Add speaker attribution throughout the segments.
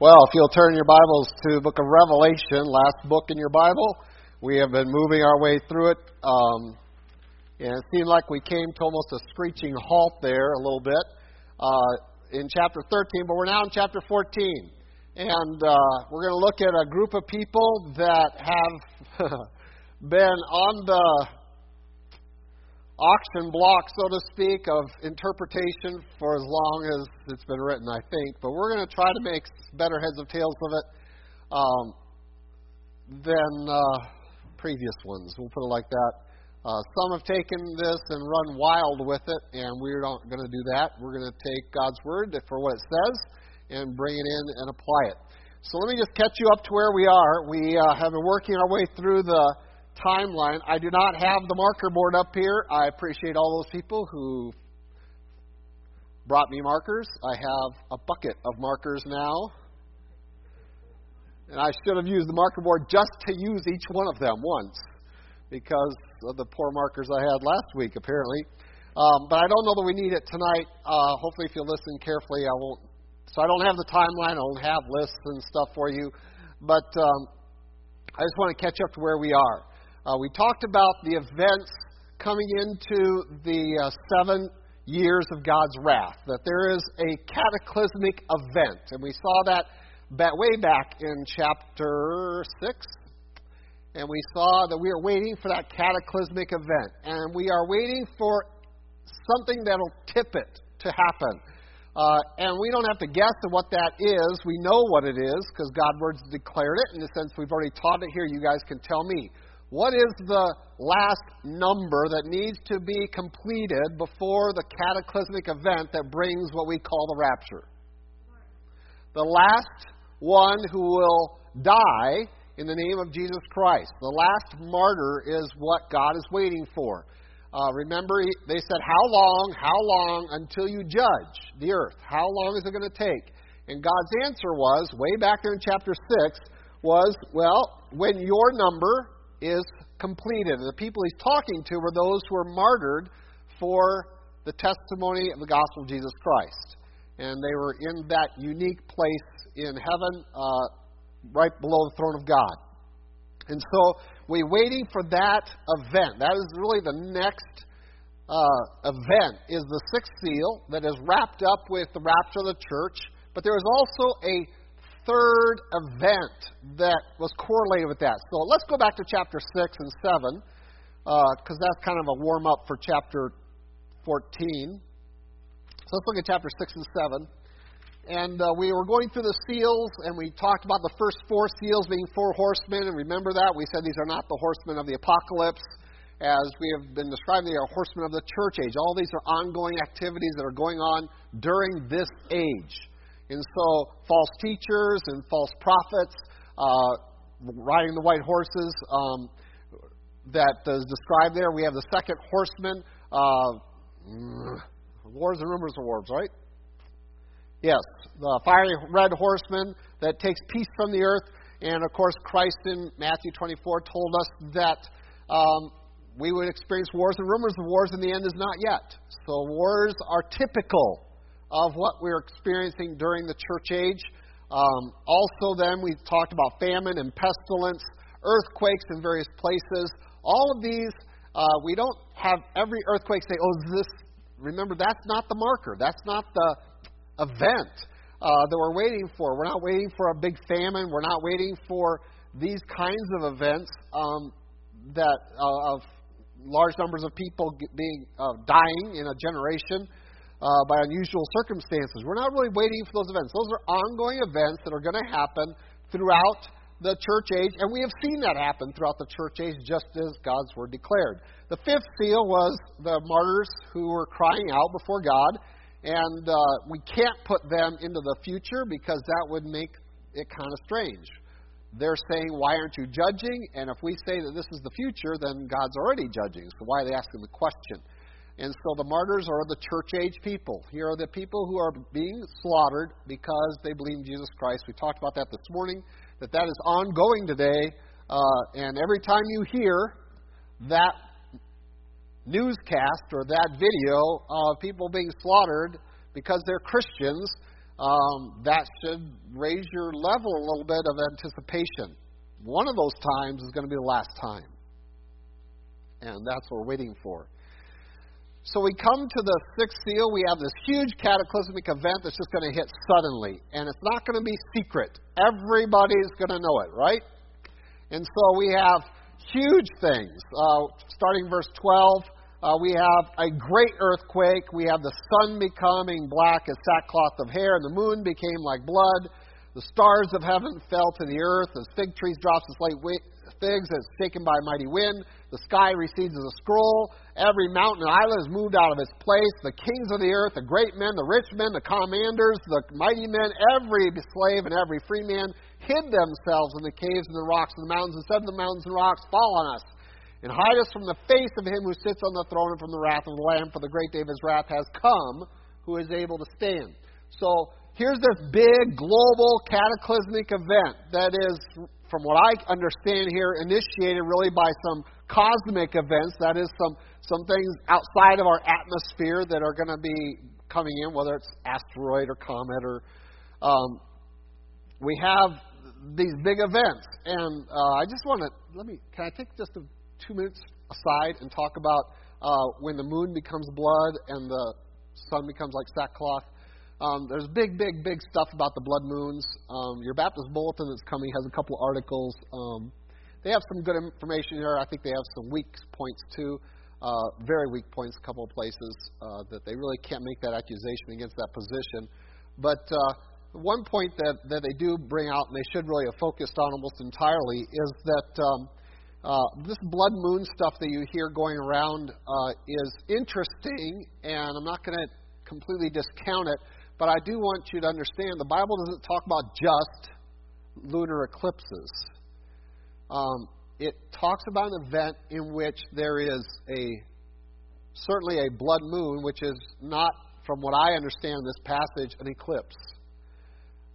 Speaker 1: Well, if you'll turn your Bibles to the book of Revelation, last book in your Bible, we have been moving our way through it. Um, and it seemed like we came to almost a screeching halt there a little bit uh, in chapter 13, but we're now in chapter 14. And uh, we're going to look at a group of people that have been on the auction block, so to speak, of interpretation for as long as it's been written, I think. But we're going to try to make better heads of tails of it um, than uh, previous ones. We'll put it like that. Uh, some have taken this and run wild with it, and we're not going to do that. We're going to take God's word for what it says and bring it in and apply it. So let me just catch you up to where we are. We uh, have been working our way through the timeline. I do not have the marker board up here. I appreciate all those people who brought me markers. I have a bucket of markers now. And I should have used the marker board just to use each one of them once because of the poor markers I had last week, apparently. Um, but I don't know that we need it tonight. Uh, hopefully, if you listen carefully, I won't. So I don't have the timeline. I don't have lists and stuff for you. But um, I just want to catch up to where we are. Uh, we talked about the events coming into the uh, seven years of God's wrath, that there is a cataclysmic event. And we saw that back, way back in chapter 6. And we saw that we are waiting for that cataclysmic event. And we are waiting for something that'll tip it to happen. Uh, and we don't have to guess at what that is. We know what it is because God's words declared it. In the sense, we've already taught it here. You guys can tell me. What is the last number that needs to be completed before the cataclysmic event that brings what we call the rapture? The last one who will die in the name of Jesus Christ. The last martyr is what God is waiting for. Uh, remember, they said, How long, how long until you judge the earth? How long is it going to take? And God's answer was, way back there in chapter 6, was, Well, when your number is completed. The people he's talking to were those who were martyred for the testimony of the gospel of Jesus Christ. And they were in that unique place in heaven, uh, right below the throne of God. And so we're waiting for that event. That is really the next uh, event, is the sixth seal that is wrapped up with the rapture of the church. But there is also a third event that was correlated with that. So let's go back to chapter 6 and 7, because uh, that's kind of a warm up for chapter 14. So let's look at chapter 6 and 7. And uh, we were going through the seals, and we talked about the first four seals being four horsemen. And remember that? We said these are not the horsemen of the apocalypse, as we have been describing, they are horsemen of the church age. All these are ongoing activities that are going on during this age. And so, false teachers and false prophets uh, riding the white horses um, that is described there. We have the second horseman, uh, wars and rumors of wars, right? Yes, the fiery red horseman that takes peace from the earth. And of course, Christ in Matthew 24 told us that um, we would experience wars and rumors of wars, and the end is not yet. So, wars are typical of what we're experiencing during the church age. Um, also, then, we talked about famine and pestilence, earthquakes in various places. All of these, uh, we don't have every earthquake say, oh, this. Remember, that's not the marker. That's not the event uh, that we're waiting for. We're not waiting for a big famine. We're not waiting for these kinds of events um, that uh, of large numbers of people being uh, dying in a generation uh, by unusual circumstances. We're not really waiting for those events. Those are ongoing events that are going to happen throughout the church age, and we have seen that happen throughout the church age, just as God's word declared. The fifth seal was the martyrs who were crying out before God, and uh, we can't put them into the future because that would make it kind of strange. They're saying, Why aren't you judging? And if we say that this is the future, then God's already judging. So why are they asking the question? And so the martyrs are the church age people. Here are the people who are being slaughtered because they believe in Jesus Christ. We talked about that this morning, that that is ongoing today. Uh, and every time you hear that newscast or that video of people being slaughtered because they're Christians, um, that should raise your level a little bit of anticipation. One of those times is going to be the last time. And that's what we're waiting for. So we come to the sixth seal. We have this huge cataclysmic event that's just going to hit suddenly. And it's not going to be secret. Everybody's going to know it, right? And so we have huge things. Uh, starting verse 12, uh, we have a great earthquake. We have the sun becoming black as sackcloth of hair, and the moon became like blood. The stars of heaven fell to the earth as fig trees drops its late figs as shaken by a mighty wind. The sky recedes as a scroll. Every mountain and island is moved out of its place. The kings of the earth, the great men, the rich men, the commanders, the mighty men, every slave and every free man hid themselves in the caves and the rocks and the mountains and said to the mountains and rocks, Fall on us and hide us from the face of him who sits on the throne and from the wrath of the Lamb, for the great day of his wrath has come, who is able to stand. So here's this big global cataclysmic event that is from what I understand here, initiated really by some cosmic events, that is, some, some things outside of our atmosphere that are going to be coming in, whether it's asteroid or comet or. Um, we have these big events, and uh, I just want to let me. Can I take just a, two minutes aside and talk about uh, when the moon becomes blood and the sun becomes like sackcloth? Um, there's big, big, big stuff about the blood moons. Um, your Baptist Bulletin that's coming has a couple articles. Um, they have some good information here. I think they have some weak points too. Uh, very weak points, a couple of places uh, that they really can't make that accusation against that position. But uh, one point that, that they do bring out, and they should really have focused on almost entirely, is that um, uh, this blood moon stuff that you hear going around uh, is interesting, and I'm not going to completely discount it. But I do want you to understand the Bible doesn't talk about just lunar eclipses. Um, it talks about an event in which there is a certainly a blood moon, which is not, from what I understand this passage, an eclipse.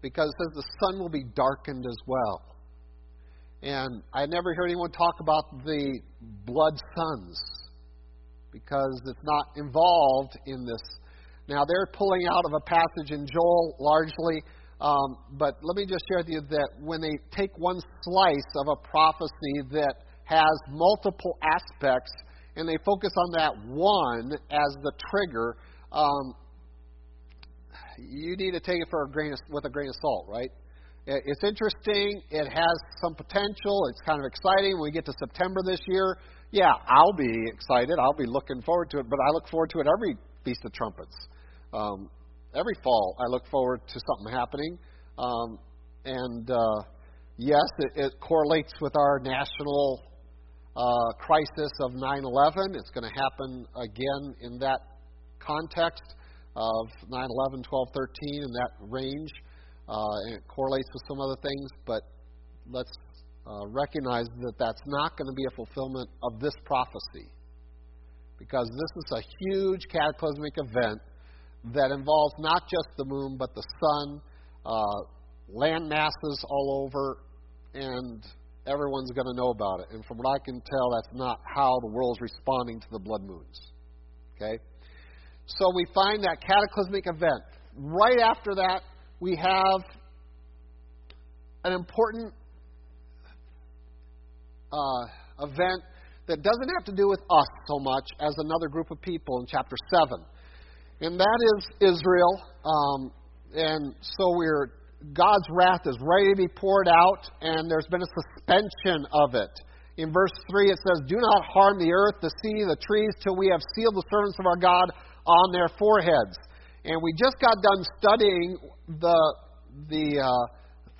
Speaker 1: Because it says the sun will be darkened as well. And I never hear anyone talk about the blood suns because it's not involved in this now, they're pulling out of a passage in Joel largely, um, but let me just share with you that when they take one slice of a prophecy that has multiple aspects and they focus on that one as the trigger, um, you need to take it for a grain of, with a grain of salt, right? It's interesting. It has some potential. It's kind of exciting. When we get to September this year, yeah, I'll be excited. I'll be looking forward to it. But I look forward to it every Feast of Trumpets. Um, every fall, I look forward to something happening. Um, and uh, yes, it, it, correlates with our national uh, crisis of 9 11. It's going to happen again in that context of 9 11, 12, 13, in that range. Uh, and it correlates with some other things, but let's uh, recognize that that's not going to be a fulfillment of this prophecy. Because this is a huge cataclysmic event that involves not just the moon, but the sun, uh, land masses all over, and everyone's going to know about it. And from what I can tell, that's not how the world's responding to the blood moons. Okay? So we find that cataclysmic event. Right after that, we have an important uh, event that doesn't have to do with us so much as another group of people in chapter 7 and that is Israel. Um, and so we're God's wrath is ready to be poured out, and there's been a suspension of it. In verse 3, it says, Do not harm the earth, the sea, the trees, till we have sealed the servants of our God on their foreheads. And we just got done studying the, the uh,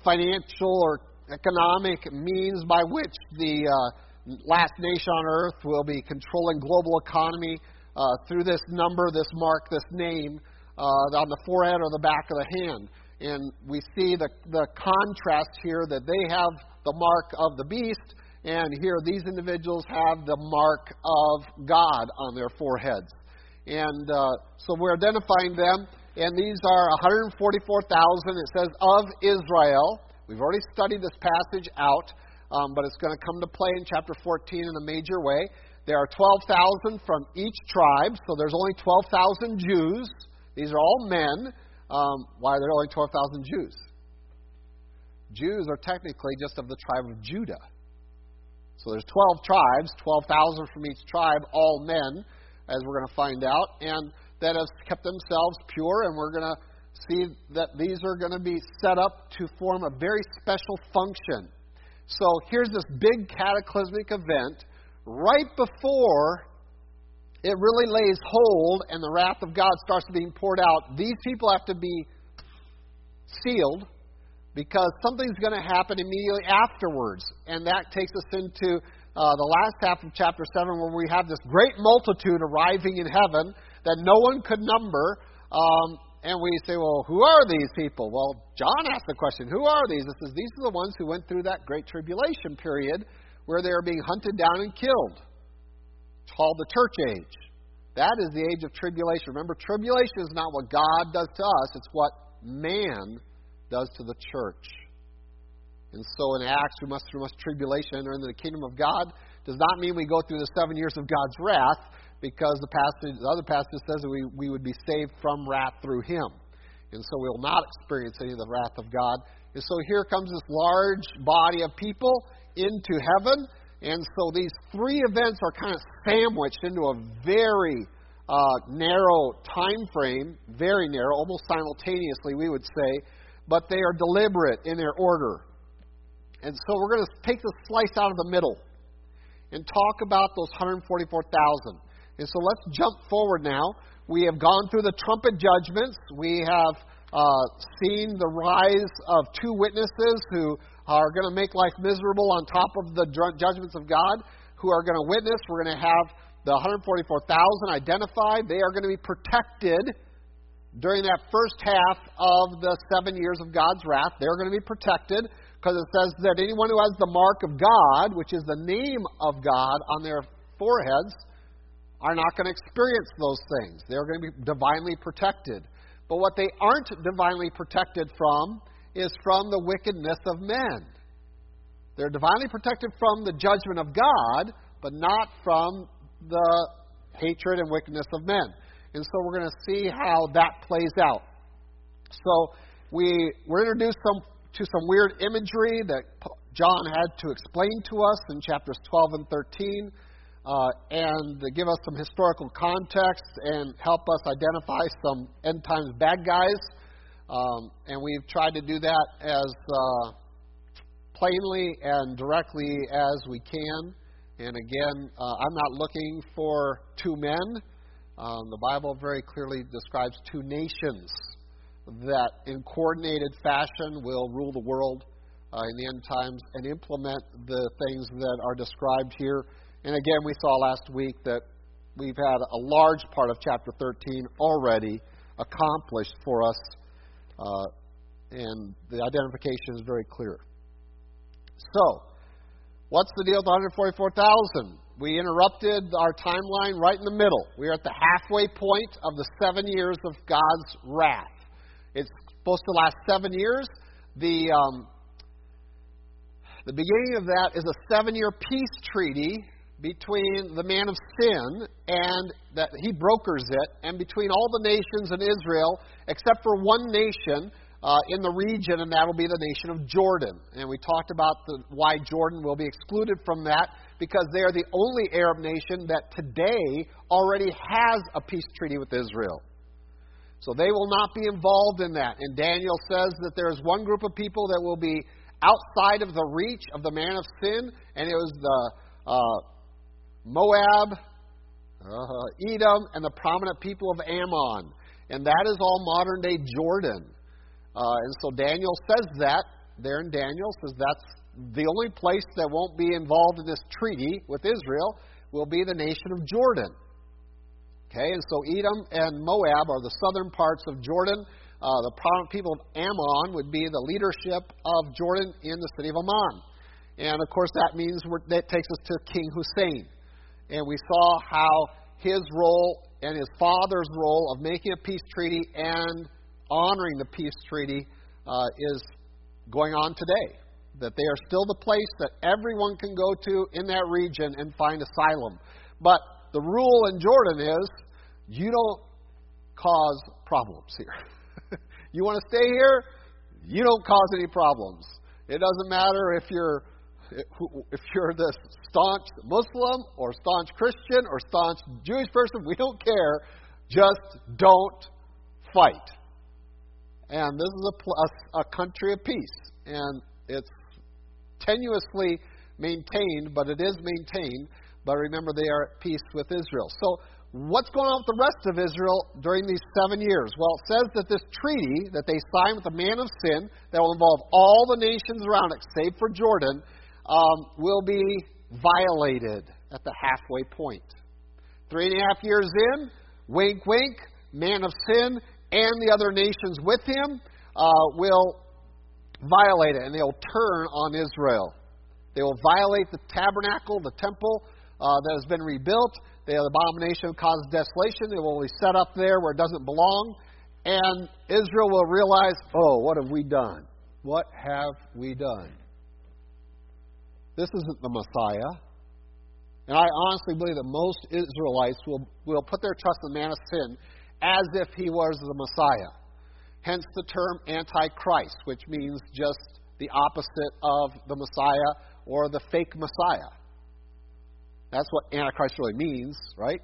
Speaker 1: financial or economic means by which the uh, last nation on earth will be controlling global economy uh, through this number, this mark, this name uh, on the forehead or the back of the hand. And we see the, the contrast here that they have the mark of the beast, and here these individuals have the mark of God on their foreheads. And uh, so we're identifying them, and these are 144,000, it says, of Israel. We've already studied this passage out, um, but it's going to come to play in chapter 14 in a major way. There are 12,000 from each tribe, so there's only 12,000 Jews. These are all men. um, why are there only 12,000 Jews? Jews are technically just of the tribe of Judah. So there's 12 tribes, 12,000 from each tribe, all men, as we're going to find out, and that have kept themselves pure, and we're going to see that these are going to be set up to form a very special function. So here's this big cataclysmic event right before it really lays hold and the wrath of God starts being poured out. These people have to be sealed because something's going to happen immediately afterwards. And that takes us into uh, the last half of chapter 7 where we have this great multitude arriving in heaven that no one could number. Um, and we say, well, who are these people? Well, John asked the question, who are these? It says, these are the ones who went through that great tribulation period where they are being hunted down and killed. It's called the church age. That is the age of tribulation. Remember, tribulation is not what God does to us, it's what man does to the church. And so in Acts, we must through much tribulation enter into the kingdom of God. Does not mean we go through the seven years of God's wrath, because the passage, the other passage says that we, we would be saved from wrath through Him. And so we will not experience any of the wrath of God. And so here comes this large body of people into heaven. And so these three events are kind of sandwiched into a very uh, narrow time frame, very narrow, almost simultaneously, we would say but they are deliberate in their order. And so we're going to take the slice out of the middle and talk about those 144,000. And so let's jump forward now. We have gone through the trumpet judgments. We have uh, seen the rise of two witnesses who are going to make life miserable on top of the judgments of God, who are going to witness. We're going to have the 144,000 identified. They are going to be protected during that first half of the seven years of God's wrath. They're going to be protected because it says that anyone who has the mark of God, which is the name of God on their foreheads, are not going to experience those things. They're going to be divinely protected. But what they aren't divinely protected from is from the wickedness of men. They're divinely protected from the judgment of God, but not from the hatred and wickedness of men. And so we're going to see how that plays out. So we were introduced some, to some weird imagery that John had to explain to us in chapters 12 and 13, uh, and to give us some historical context and help us identify some end times bad guys. Um, and we've tried to do that as uh, plainly and directly as we can. And again, uh, I'm not looking for two men. Um, the Bible very clearly describes two nations that, in coordinated fashion, will rule the world uh, in the end times and implement the things that are described here. And again, we saw last week that we've had a large part of chapter 13 already accomplished for us, uh, and the identification is very clear. So, what's the deal with 144,000? we interrupted our timeline right in the middle. We are at the halfway point of the seven years of God's wrath. It's supposed to last seven years. The, um, the beginning of that is a seven year peace treaty between the man of sin and that he brokers it, and between all the nations and Israel, except for one nation uh, in the region, and that will be the nation of Jordan. And we talked about the, why Jordan will be excluded from that because they are the only Arab nation that today already has a peace treaty with Israel. So they will not be involved in that. And Daniel says that there is one group of people that will be outside of the reach of the man of sin, and it was the uh, Moab, uh, Edom, and the prominent people of Ammon. And that is all modern day Jordan. Uh, and so Daniel says that there in Daniel, says that's the only place that won't be involved in this treaty with Israel will be the nation of Jordan. Okay, and so Edom and Moab are the southern parts of Jordan. Uh, the prominent people of Ammon would be the leadership of Jordan in the city of Amman. And of course, that means that takes us to King Hussein. And we saw how his role and his father's role of making a peace treaty and honoring the peace treaty uh, is going on today that they are still the place that everyone can go to in that region and find asylum. But the rule in Jordan is you don't cause problems here. You want to stay here? You don't cause any problems. It doesn't matter if you're if you're this staunch Muslim or staunch Christian or staunch Jewish person, we don't care. Just don't fight. And this is a, a, a country of peace. And it's tenuously maintained, but it is maintained. But remember, they are at peace with Israel. So, what's going on with the rest of Israel during these seven years? Well, it says that this treaty that they signed with the man of sin, that will involve all the nations around it, save for Jordan, um, will be violated at the halfway point. Three and a half years in, wink, wink, man of sin and the other nations with him uh, will violate it, and they'll turn on Israel. They will violate the tabernacle, the temple uh, that has been rebuilt. They The abomination causes desolation. It will be set up there where it doesn't belong. And Israel will realize, oh, what have we done? What have we done? This isn't the Messiah. And I honestly believe that most Israelites will, will put their trust in the man of sin as if he was the Messiah. Hence the term Antichrist, which means just the opposite of the Messiah or the fake Messiah. That's what Antichrist really means, right?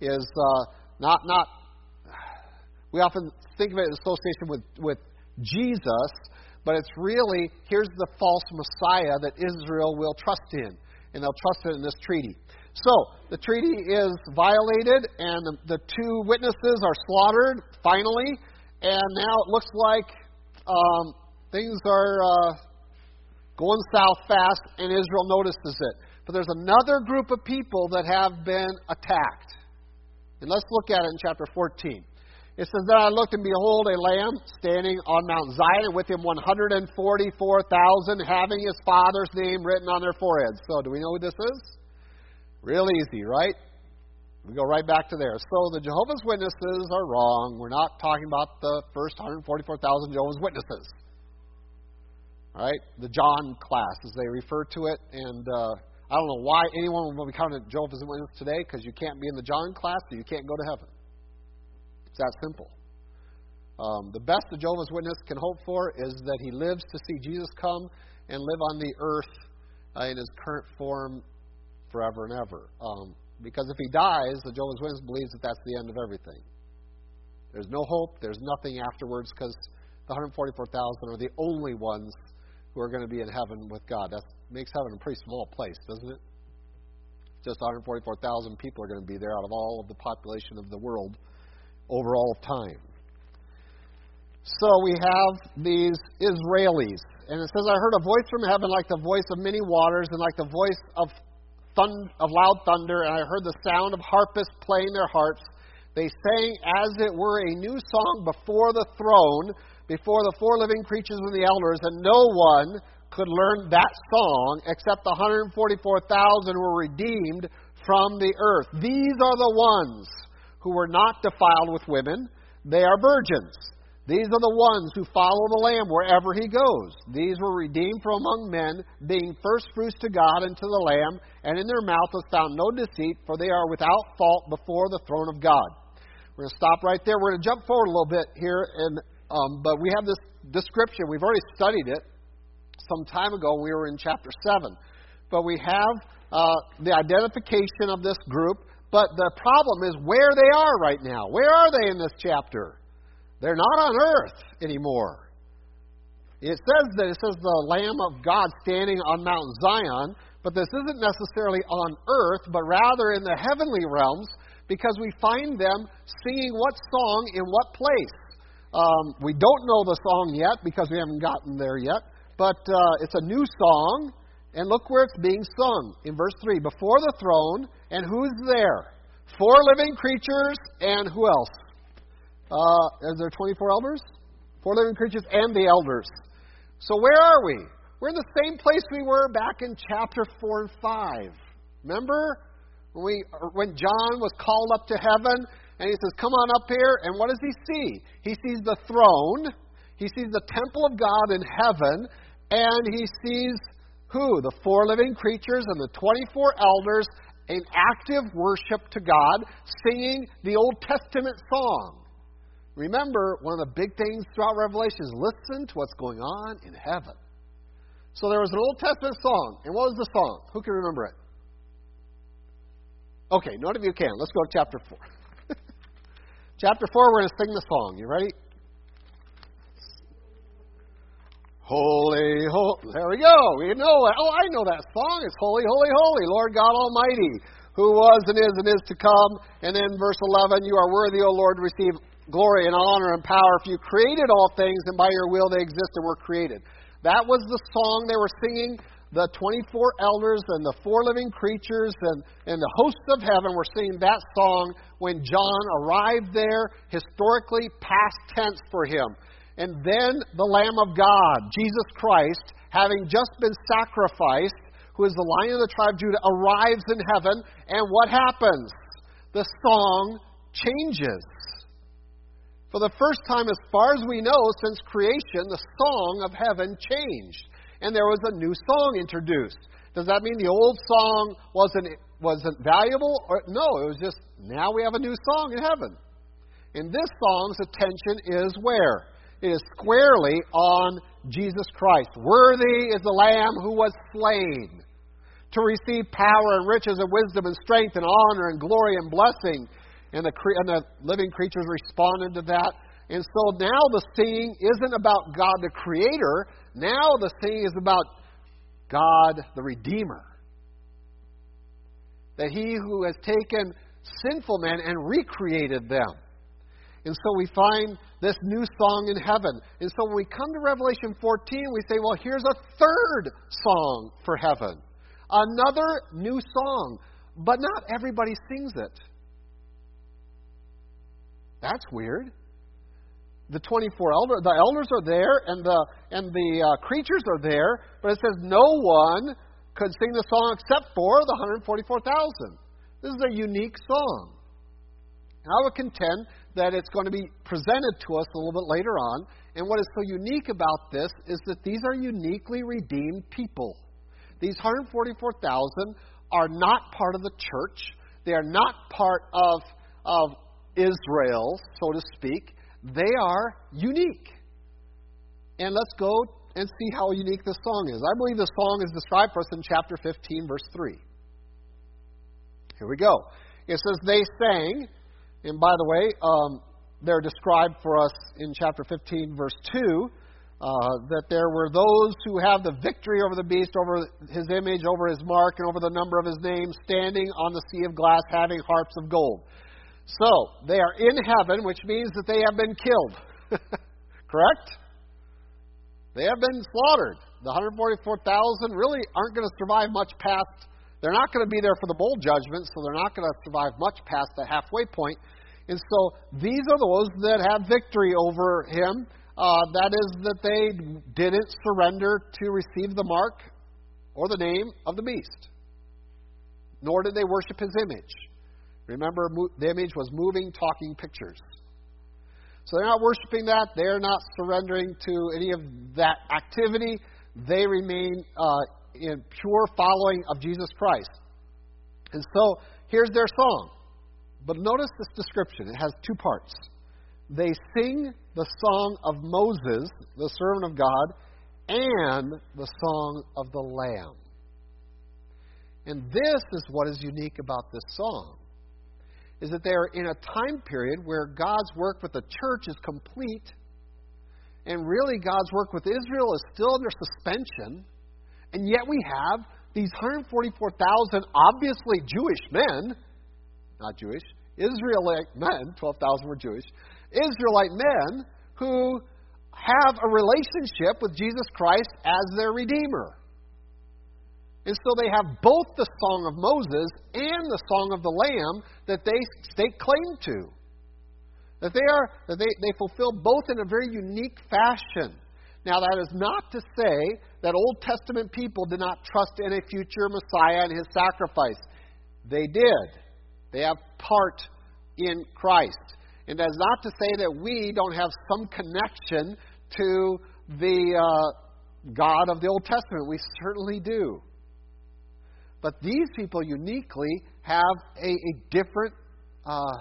Speaker 1: Is uh, not not. We often think of it in association with with Jesus, but it's really here's the false Messiah that Israel will trust in, and they'll trust it in this treaty. So the treaty is violated, and the, the two witnesses are slaughtered finally, and now it looks like um, things are uh, going south fast, and Israel notices it. But there's another group of people that have been attacked. And let's look at it in chapter 14. It says, Then I looked, and behold, a lamb standing on Mount Zion, with him 144,000, having his father's name written on their foreheads. So, do we know who this is? Real easy, right? We go right back to there. So, the Jehovah's Witnesses are wrong. We're not talking about the first 144,000 Jehovah's Witnesses. Right? The John class, as they refer to it. And uh, I don't know why anyone will be counted Jehovah's Witness today, because you can't be in the John class, you can't go to heaven. It's that simple. Um, the best a Jehovah's Witness can hope for is that he lives to see Jesus come and live on the earth uh, in his current form forever and ever. Um, because if he dies, the Jehovah's Witness believes that that's the end of everything. There's no hope, there's nothing afterwards because the 144,000 are the only ones who are going to be in heaven with God. That makes heaven a pretty small place, doesn't it? Just 144,000 people are going to be there out of all of the population of the world over all time. So we have these Israelis. And it says, I heard a voice from heaven like the voice of many waters and like the voice of, thund- of loud thunder. And I heard the sound of harpists playing their harps. They sang as it were a new song before the throne, before the four living creatures and the elders. And no one could learn that song except the 144,000 were redeemed from the earth. These are the ones who were not defiled with women. They are virgins. These are the ones who follow the Lamb wherever he goes. These were redeemed from among men, being first fruits to God and to the Lamb, and in their mouth was found no deceit, for they are without fault before the throne of God. We're going to stop right there. We're going to jump forward a little bit here, and um, but we have this description. We've already studied it some time ago. We were in chapter seven, but we have uh, the identification of this group. But the problem is where they are right now. Where are they in this chapter? They're not on earth anymore. It says that it says the Lamb of God standing on Mount Zion, but this isn't necessarily on earth, but rather in the heavenly realms, because we find them singing what song in what place. Um, we don't know the song yet because we haven't gotten there yet, but uh, it's a new song, and look where it's being sung in verse 3 before the throne, and who's there? Four living creatures, and who else? Uh, is there 24 elders? Four living creatures and the elders. So where are we? We're in the same place we were back in chapter 4 and 5. Remember? When, we, when John was called up to heaven, and he says, Come on up here, and what does he see? He sees the throne, he sees the temple of God in heaven, and he sees who? The four living creatures and the 24 elders in active worship to God, singing the Old Testament song. Remember, one of the big things throughout Revelation is listen to what's going on in heaven. So there was an Old Testament song. And what was the song? Who can remember it? Okay, none of you can. Let's go to chapter 4. chapter 4, we're going to sing the song. You ready? Holy, holy. There we go. We know it. Oh, I know that song. It's Holy, Holy, Holy, Lord God Almighty, who was and is and is to come. And then verse 11, You are worthy, O Lord, to receive glory and honor and power. For you created all things, and by your will they exist and were created. That was the song they were singing. The 24 elders and the four living creatures and, and the hosts of heaven were singing that song when John arrived there, historically past tense for him. And then the Lamb of God, Jesus Christ, having just been sacrificed, who is the Lion of the tribe of Judah, arrives in heaven. And what happens? The song changes. For the first time, as far as we know, since creation, the song of heaven changed. And there was a new song introduced. Does that mean the old song wasn't, wasn't valuable? Or, no, it was just now we have a new song in heaven. And this song's attention is where? It is squarely on Jesus Christ. Worthy is the Lamb who was slain to receive power and riches and wisdom and strength and honor and glory and blessing and the, and the living creatures responded to that. And so now the singing isn't about God the Creator. Now the singing is about God the Redeemer. That He who has taken sinful men and recreated them. And so we find this new song in heaven. And so when we come to Revelation 14, we say, well, here's a third song for heaven. Another new song. But not everybody sings it. That's weird. The 24 elders, the elders are there, and the and the uh, creatures are there, but it says no one could sing the song except for the 144,000. This is a unique song. And I would contend that it's going to be presented to us a little bit later on. And what is so unique about this is that these are uniquely redeemed people. These 144,000 are not part of the church. They are not part of, of Israel, so to speak, they are unique. And let's go and see how unique this song is. I believe the song is described for us in chapter 15, verse 3. Here we go. It says, They sang, and by the way, um, they're described for us in chapter 15, verse 2. Uh, that there were those who have the victory over the beast, over his image, over his mark, and over the number of his name, standing on the sea of glass, having harps of gold. So, they are in heaven, which means that they have been killed. Correct? They have been slaughtered. The 144,000 really aren't going to survive much past, they're not going to be there for the bowl judgment, so they're not going to survive much past the halfway point. And so these are those that have victory over him. Uh, that is, that they didn't surrender to receive the mark or the name of the beast, nor did they worship his image. Remember, the image was moving, talking pictures. So they're not worshiping that. They're not surrendering to any of that activity. They remain uh, in pure following of Jesus Christ. And so here's their song. But notice this description. It has two parts. They sing the song of Moses, the servant of God, and the song of the Lamb. And this is what is unique about this song is that they're in a time period where God's work with the church is complete, and really God's work with Israel is still under suspension, and yet we have these 144,000 obviously Jewish men, not Jewish, Israelite men, 12,000 were Jewish, Israelite men who have a relationship with Jesus Christ as their Redeemer. And so they have both the song of Moses and the song of the Lamb that they stake claim to. That they are that they, they fulfill both in a very unique fashion. Now that is not to say that Old Testament people did not trust in a future Messiah and his sacrifice. They did. They have part in Christ. And that is not to say that we don't have some connection to the uh, God of the Old Testament. We certainly do. But these people uniquely have a, a different uh,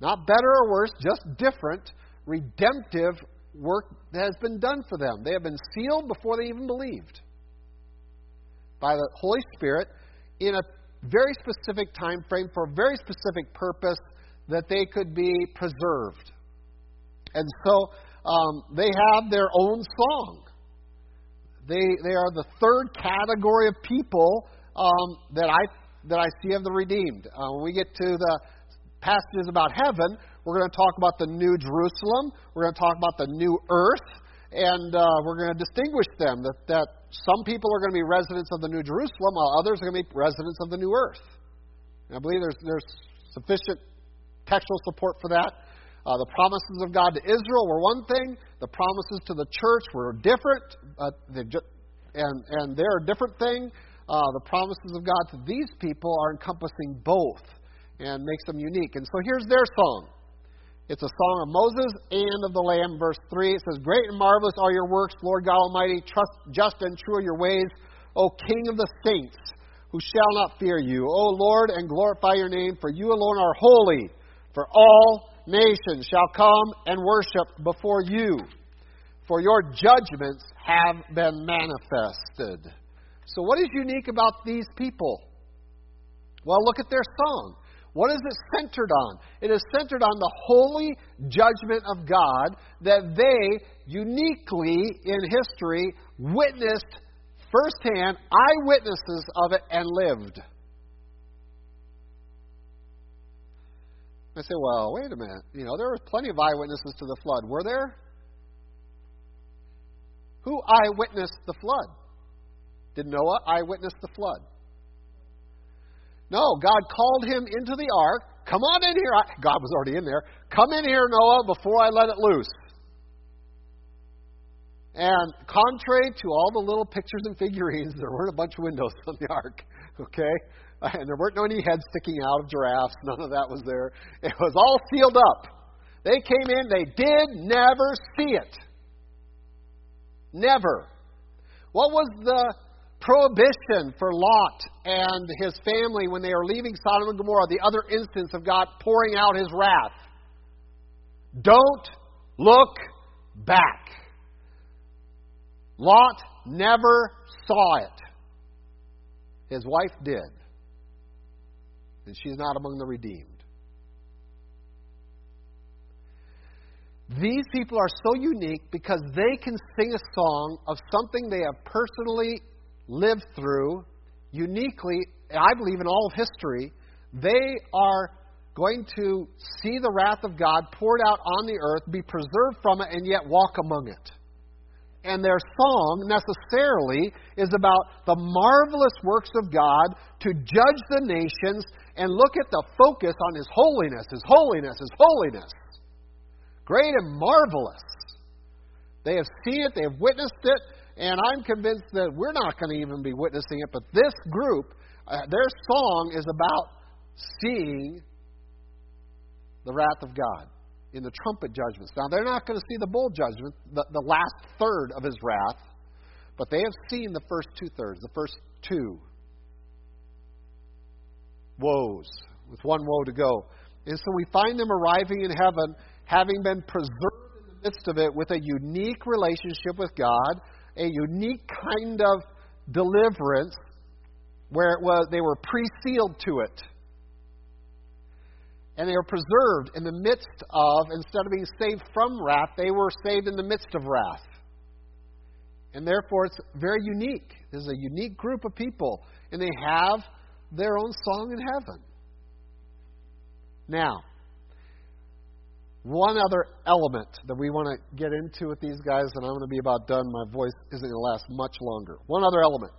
Speaker 1: Not better or worse, just different, redemptive work that has been done for them. They have been sealed before they even believed by the Holy Spirit in a very specific time frame for a very specific purpose that they could be preserved. And so um, they have their own song. They, they are the third category of people um, that, I, that I see of the redeemed. Uh, when we get to the passages about heaven, we're going to talk about the new Jerusalem. We're going to talk about the new earth. And uh, we're going to distinguish them that, that some people are going to be residents of the new Jerusalem, while others are going to be residents of the new earth. And I believe there's, there's sufficient textual support for that. Uh, the promises of God to Israel were one thing, the promises to the church were different, uh, and, and they're a different thing. Uh, the promises of God to these people are encompassing both and makes them unique. And so here's their song. It's a song of Moses and of the Lamb, verse 3. It says, Great and marvelous are your works, Lord God Almighty. Trust, just and true are your ways, O King of the saints, who shall not fear you. O Lord, and glorify your name, for you alone are holy. For all nations shall come and worship before you, for your judgments have been manifested. So, what is unique about these people? Well, look at their song. What is it centered on? It is centered on the holy judgment of God that they uniquely in history witnessed firsthand, eyewitnesses of it, and lived. I say, well, wait a minute. You know, there were plenty of eyewitnesses to the flood. Were there? Who eyewitnessed the flood? Did Noah eyewitness the flood? No, God called him into the ark. Come on in here. God was already in there. Come in here, Noah, before I let it loose. And contrary to all the little pictures and figurines, there weren't a bunch of windows on the ark. Okay? And there weren't any heads sticking out of giraffes. None of that was there. It was all sealed up. They came in, they did never see it. Never. What was the prohibition for Lot and his family when they are leaving Sodom and Gomorrah, the other instance of God pouring out his wrath. Don't look back. Lot never saw it. His wife did. And she's not among the redeemed. These people are so unique because they can sing a song of something they have personally lived through uniquely, I believe, in all of history, they are going to see the wrath of God poured out on the earth, be preserved from it, and yet walk among it. And their song necessarily is about the marvelous works of God to judge the nations and look at the focus on His holiness, His holiness, His holiness. Great and marvelous. They have seen it, they have witnessed it, and I'm convinced that we're not going to even be witnessing it, but this group, uh, their song is about seeing the wrath of God in the trumpet judgments. Now, they're not going to see the bowl judgment, the, the last third of his wrath, but they have seen the first two thirds, the first two woes, with one woe to go. And so we find them arriving in heaven, having been preserved in the midst of it with a unique relationship with God, a unique kind of deliverance where it was they were pre-sealed to it. And they were preserved in the midst of, instead of being saved from wrath, they were saved in the midst of wrath. And therefore, it's very unique. There's a unique group of people, and they have their own song in heaven. Now, one other element that we want to get into with these guys, and I'm going to be about done. My voice isn't going to last much longer. One other element.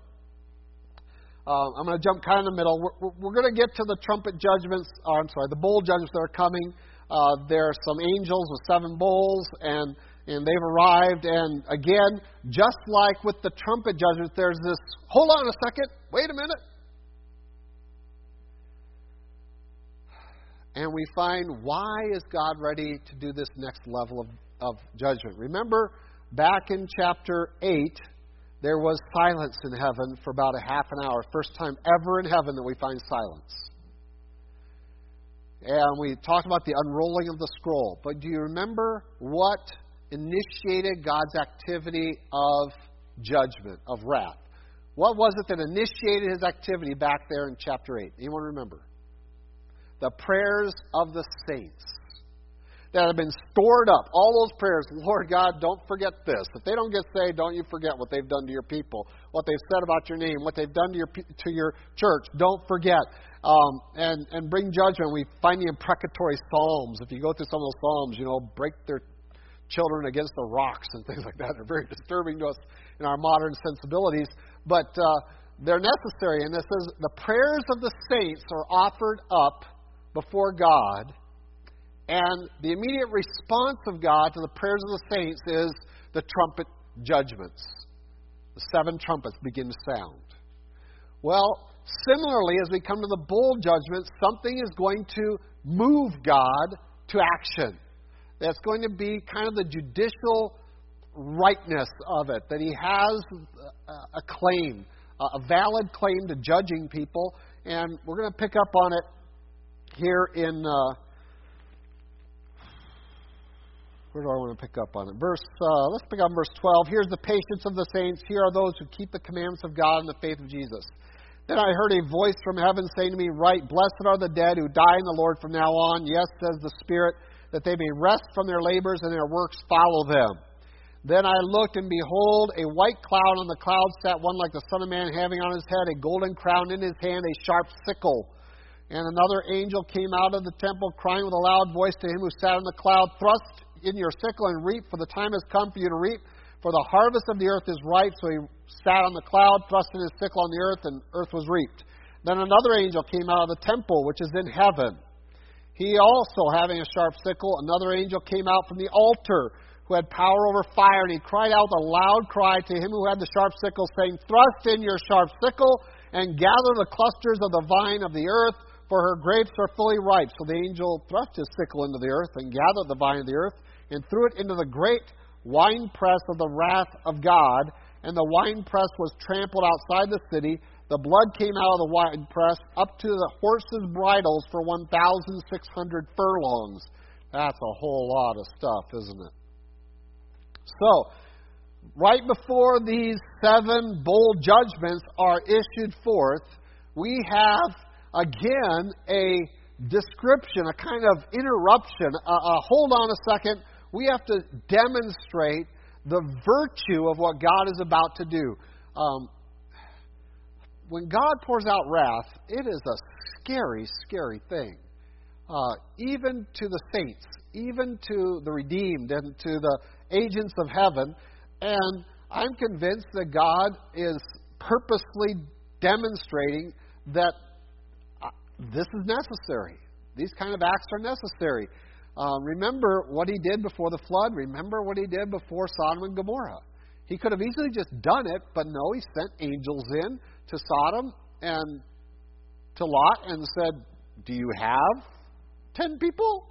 Speaker 1: Uh, I'm going to jump kind of in the middle. We're, we're going to get to the trumpet judgments, or I'm sorry, the bowl judgments that are coming. Uh, there are some angels with seven bowls, and and they've arrived. And again, just like with the trumpet judgments, there's this. Hold on a second. Wait a minute. And we find why is God ready to do this next level of, of judgment. Remember, back in chapter 8, there was silence in heaven for about a half an hour. First time ever in heaven that we find silence. and we talked about the unrolling of the scroll. But do you remember what initiated God's activity of judgment, of wrath? What was it that initiated his activity back there in chapter 8? Anyone remember? The prayers of the saints that have been stored up. All those prayers, Lord God, don't forget this. If they don't get saved, don't you forget what they've done to your people, what they've said about your name, what they've done to your to your church. Don't forget. Um, and and bring judgment. We find the imprecatory psalms. If you go through some of those psalms, you know, break their children against the rocks and things like that. They're very disturbing to us in our modern sensibilities, but uh, they're necessary. And this is the prayers of the saints are offered up before God and the immediate response of God to the prayers of the saints is the trumpet judgments. The seven trumpets begin to sound. Well, similarly, as we come to the bowl judgment, something is going to move God to action. That's going to be kind of the judicial rightness of it, that he has a claim, a valid claim to judging people. And we're going to pick up on it here in. Uh, where do I want to pick up on it? Verse, uh, let's pick up verse 12. Here's the patience of the saints. Here are those who keep the commandments of God and the faith of Jesus. Then I heard a voice from heaven saying to me, Write, blessed are the dead who die in the Lord from now on. Yes, says the Spirit, that they may rest from their labors and their works follow them. Then I looked, and behold, a white cloud. On the cloud sat one like the Son of Man, having on his head a golden crown, in his hand a sharp sickle. And another angel came out of the temple, crying with a loud voice to him who sat on the cloud, Thrust in your sickle and reap, for the time has come for you to reap. For the harvest of the earth is ripe. So he sat on the cloud, thrust in his sickle on the earth, and earth was reaped. Then another angel came out of the temple, which is in heaven. He also, having a sharp sickle, another angel came out from the altar, who had power over fire, and he cried out with a loud cry to him who had the sharp sickle, saying, Thrust in your sharp sickle, and gather the clusters of the vine of the earth, for her grapes are fully ripe. So the angel thrust his sickle into the earth, and gathered the vine of the earth, and threw it into the great winepress of the wrath of God. And the winepress was trampled outside the city. The blood came out of the winepress up to the horses' bridles for 1,600 furlongs. That's a whole lot of stuff, isn't it? So, right before these seven bowl judgments are issued forth, we have again a description, a kind of interruption, a, a hold on a second, we have to demonstrate the virtue of what God is about to do. Um, when God pours out wrath, it is a scary, scary thing. Uh, even to the saints, even to the redeemed, and to the agents of heaven. And I'm convinced that God is purposely demonstrating that uh, this is necessary. These kind of acts are necessary. Um, remember what he did before the flood. Remember what he did before Sodom and Gomorrah. He could have easily just done it, but no, he sent angels in to Sodom and to Lot and said, Do you have 10 people?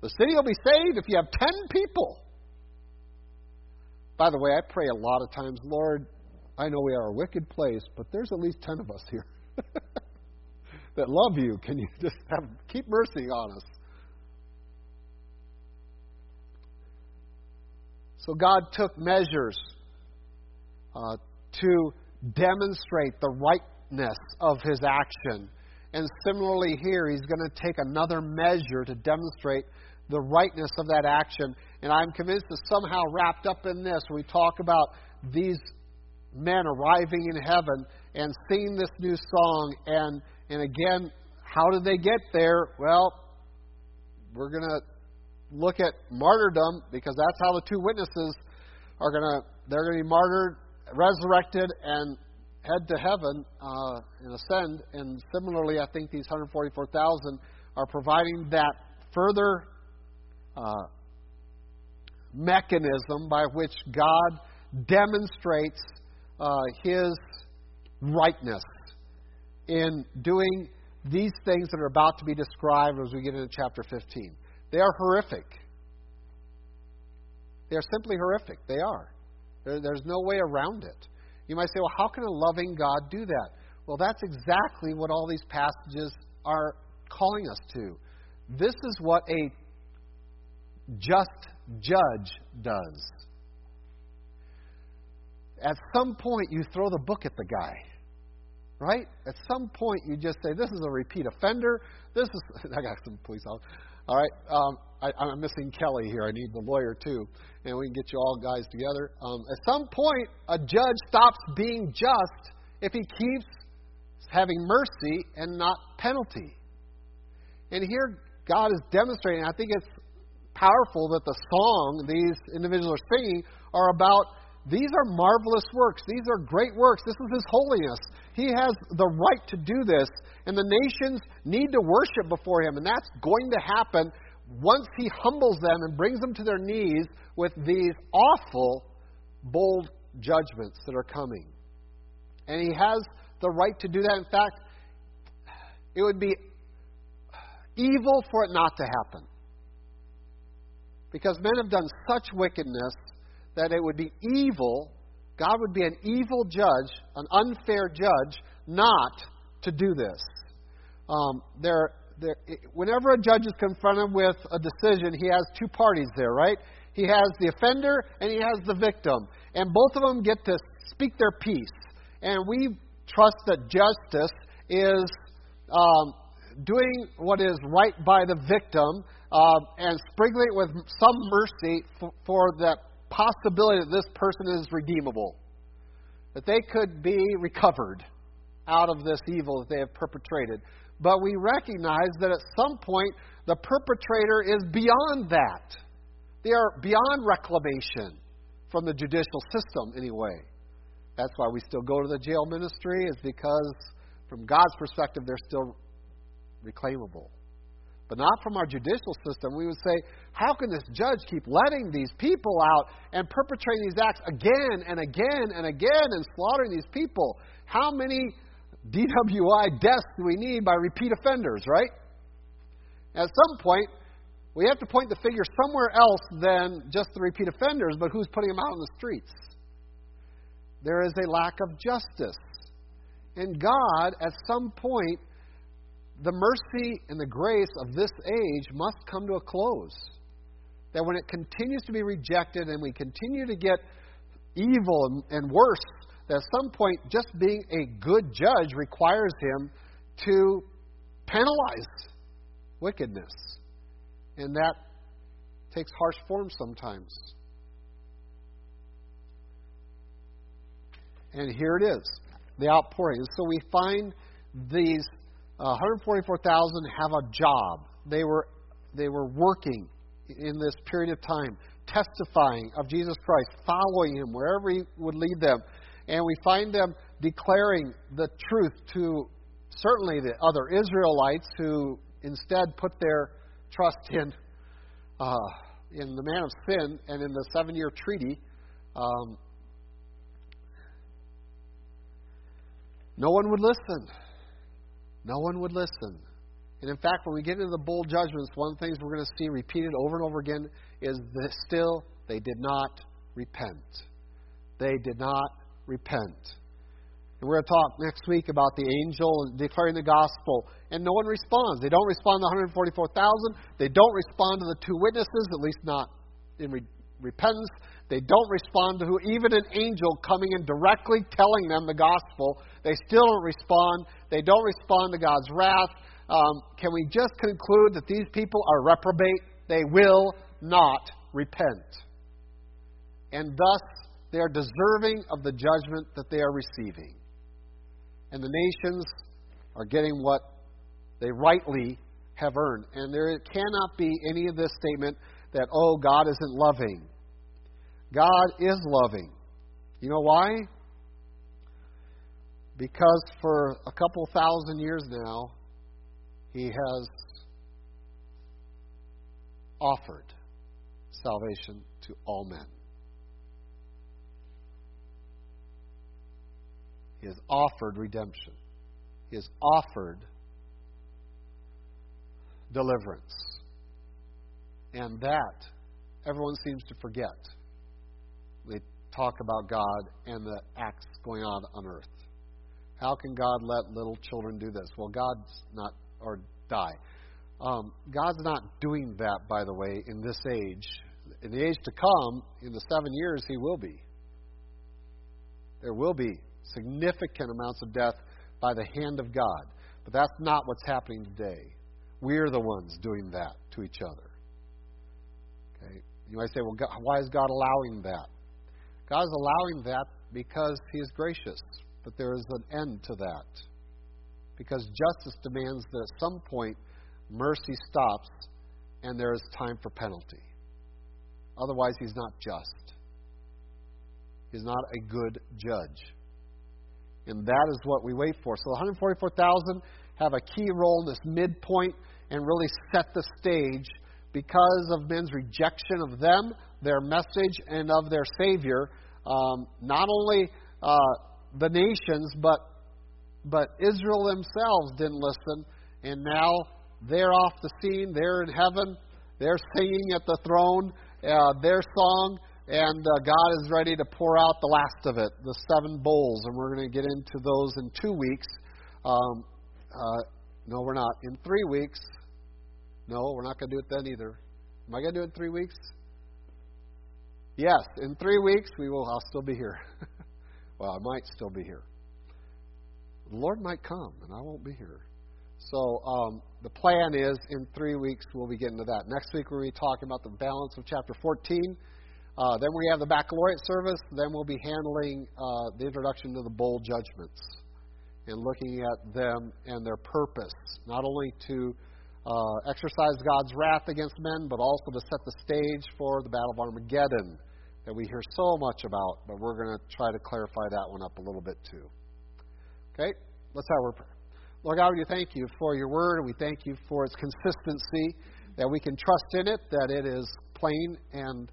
Speaker 1: The city will be saved if you have 10 people. By the way, I pray a lot of times, Lord, I know we are a wicked place, but there's at least 10 of us here that love you. Can you just have, keep mercy on us? So God took measures uh, to demonstrate the rightness of his action. And similarly, here, he's going to take another measure to demonstrate the rightness of that action. And I'm convinced that somehow wrapped up in this, we talk about these men arriving in heaven and singing this new song. And, and again, how did they get there? Well, we're going to look at martyrdom because that's how the two witnesses are going to they're going to be martyred, resurrected, and head to heaven uh, and ascend. And similarly, I think these 144,000 are providing that further uh, mechanism by which God demonstrates uh, His rightness in doing these things that are about to be described as we get into chapter 15. They are horrific. They are simply horrific. They are. There, there's no way around it. You might say, well, how can a loving God do that? Well, that's exactly what all these passages are calling us to. This is what a just judge does. At some point, you throw the book at the guy, right? At some point, you just say, "This is a repeat offender. This is." I got some police out. All right, um, I, I'm missing Kelly here. I need the lawyer too, and we can get you all guys together. Um, at some point, a judge stops being just if he keeps having mercy and not penalty. And here, God is demonstrating. I think it's powerful that the song these individuals are singing are about these are marvelous works. These are great works. This is His holiness. He has the right to do this. And the nations need to worship before Him. And that's going to happen once He humbles them and brings them to their knees with these awful, bowl judgments that are coming. And He has the right to do that. In fact, it would be evil for it not to happen. Because men have done such wickedness that it would be evil, God would be an evil judge, an unfair judge, not to do this. Um, there, there, whenever a judge is confronted with a decision, he has two parties there, right? He has the offender and he has the victim. And both of them get to speak their piece. And we trust that justice is um, doing what is right by the victim uh, and sprinkling it with some mercy for, for the possibility that this person is redeemable, that they could be recovered out of this evil that they have perpetrated. But we recognize that at some point the perpetrator is beyond that. They are beyond reclamation from the judicial system, anyway. That's why we still go to the jail ministry, is because from God's perspective, they're still reclaimable. But not from our judicial system. We would say, how can this judge keep letting these people out and perpetrating these acts again and again and again and slaughtering these people? How many DWI deaths do we need by repeat offenders, right? At some point, we have to point the finger somewhere else than just the repeat offenders, but who's putting them out in the streets? There is a lack of justice. And God, at some point, the mercy and the grace of this age must come to a close. That when it continues to be rejected and we continue to get evil and, and worse, that at some point just being a good judge requires him to penalize wickedness. And that takes harsh form sometimes. And here it is the outpouring. So we find these uh, 144,000 have a job. They were, they were working in this period of time, testifying of Jesus Christ, following him wherever he would lead them. And we find them declaring the truth to certainly the other Israelites who instead put their trust in, uh, in the man of sin and in the seven year treaty. Um, no one would listen. No one would listen. And in fact, when we get into the bowl judgments, one of the things we're going to see repeated over and over again is that still they did not repent. They did not repent. And we're going to talk next week about the angel declaring the gospel, and no one responds. They don't respond to the 144,000. They don't respond to the two witnesses, at least not in re- repentance. They don't respond to who, even an angel coming in directly telling them the gospel. They still don't respond. They don't respond to God's wrath. Um, can we just conclude that these people are reprobate? They will not repent. And thus, they are deserving of the judgment that they are receiving. And the nations are getting what they rightly have earned. And there cannot be any of this statement that, oh, God isn't loving. God is loving. You know why? Because for a couple thousand years now, He has offered salvation to all men. He has offered redemption. He has offered deliverance. And that everyone seems to forget. They talk about God and the acts going on on earth. How can God let little children do this? Well, God's not or die. Um, God's not doing that, by the way, in this age. In the age to come, in the seven years, He will be. There will be significant amounts of death by the hand of God. But that's not what's happening today. We're the ones doing that to each other. Okay? You might say, well, God, why is God allowing that? God is allowing that because He is gracious. But there is an end to that. Because justice demands that at some point mercy stops and there is time for penalty. Otherwise, He's not just. He's not a good judge. And that is what we wait for. So the 144,000 have a key role in this midpoint and really set the stage because of men's rejection of them, their message, and of their Savior. Um, not only uh, the nations, but but Israel themselves didn't listen, and now they're off the scene. They're in heaven. They're singing at the throne uh, their song, and uh, God is ready to pour out the last of it, the seven bowls, and we're going to get into those in two weeks. Um, uh, no, we're not. In three weeks. No, we're not going to do it then either. Am I going to do it in three weeks? Yes, in three weeks we will. I'll still be here. well, I might still be here. The Lord might come, and I won't be here. So um, the plan is in three weeks we'll be getting to that. Next week we'll be talking about the balance of chapter 14. Uh, then we have the baccalaureate service. Then we'll be handling uh, the introduction to the bowl judgments and looking at them and their purpose, not only to uh, exercise God's wrath against men, but also to set the stage for the Battle of Armageddon that we hear so much about. But we're going to try to clarify that one up a little bit too. Okay, let's have our prayer. Lord God, we thank you for your word, and we thank you for its consistency, that we can trust in it, that it is plain, and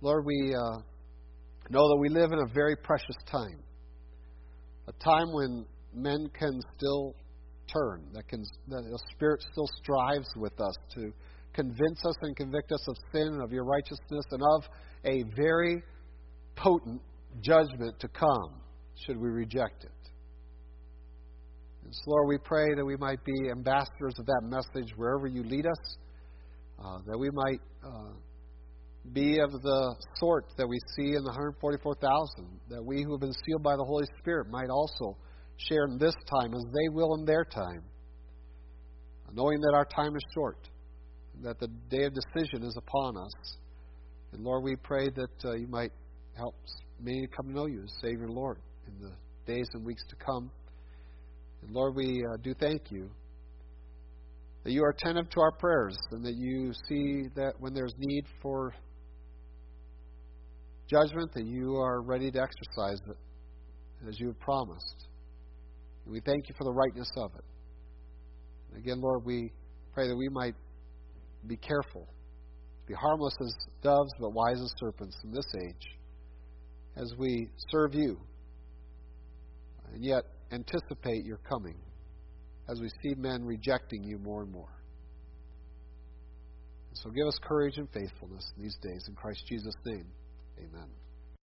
Speaker 1: Lord, we uh, know that we live in a very precious time, a time when men can still turn, that can that the Spirit still strives with us to convince us and convict us of sin and of your righteousness and of a very potent judgment to come should we reject it. And so, Lord, we pray that we might be ambassadors of that message wherever you lead us, uh, that we might uh, be of the sort that we see in the 144,000, that we who have been sealed by the Holy Spirit might also share in this time as they will in their time, knowing that our time is short, that the day of decision is upon us. And Lord, we pray that uh, you might help many to come to know you as Savior Lord in the days and weeks to come. And Lord, we uh, do thank you that you are attentive to our prayers and that you see that when there's need for judgment, that you are ready to exercise it as you have promised. And we thank you for the rightness of it. And again, Lord, we pray that we might be careful, be harmless as doves, but wise as serpents in this age as we serve you. And yet, anticipate your coming as we see men rejecting you more and more. so give us courage and faithfulness in these days. In Christ Jesus' name, amen.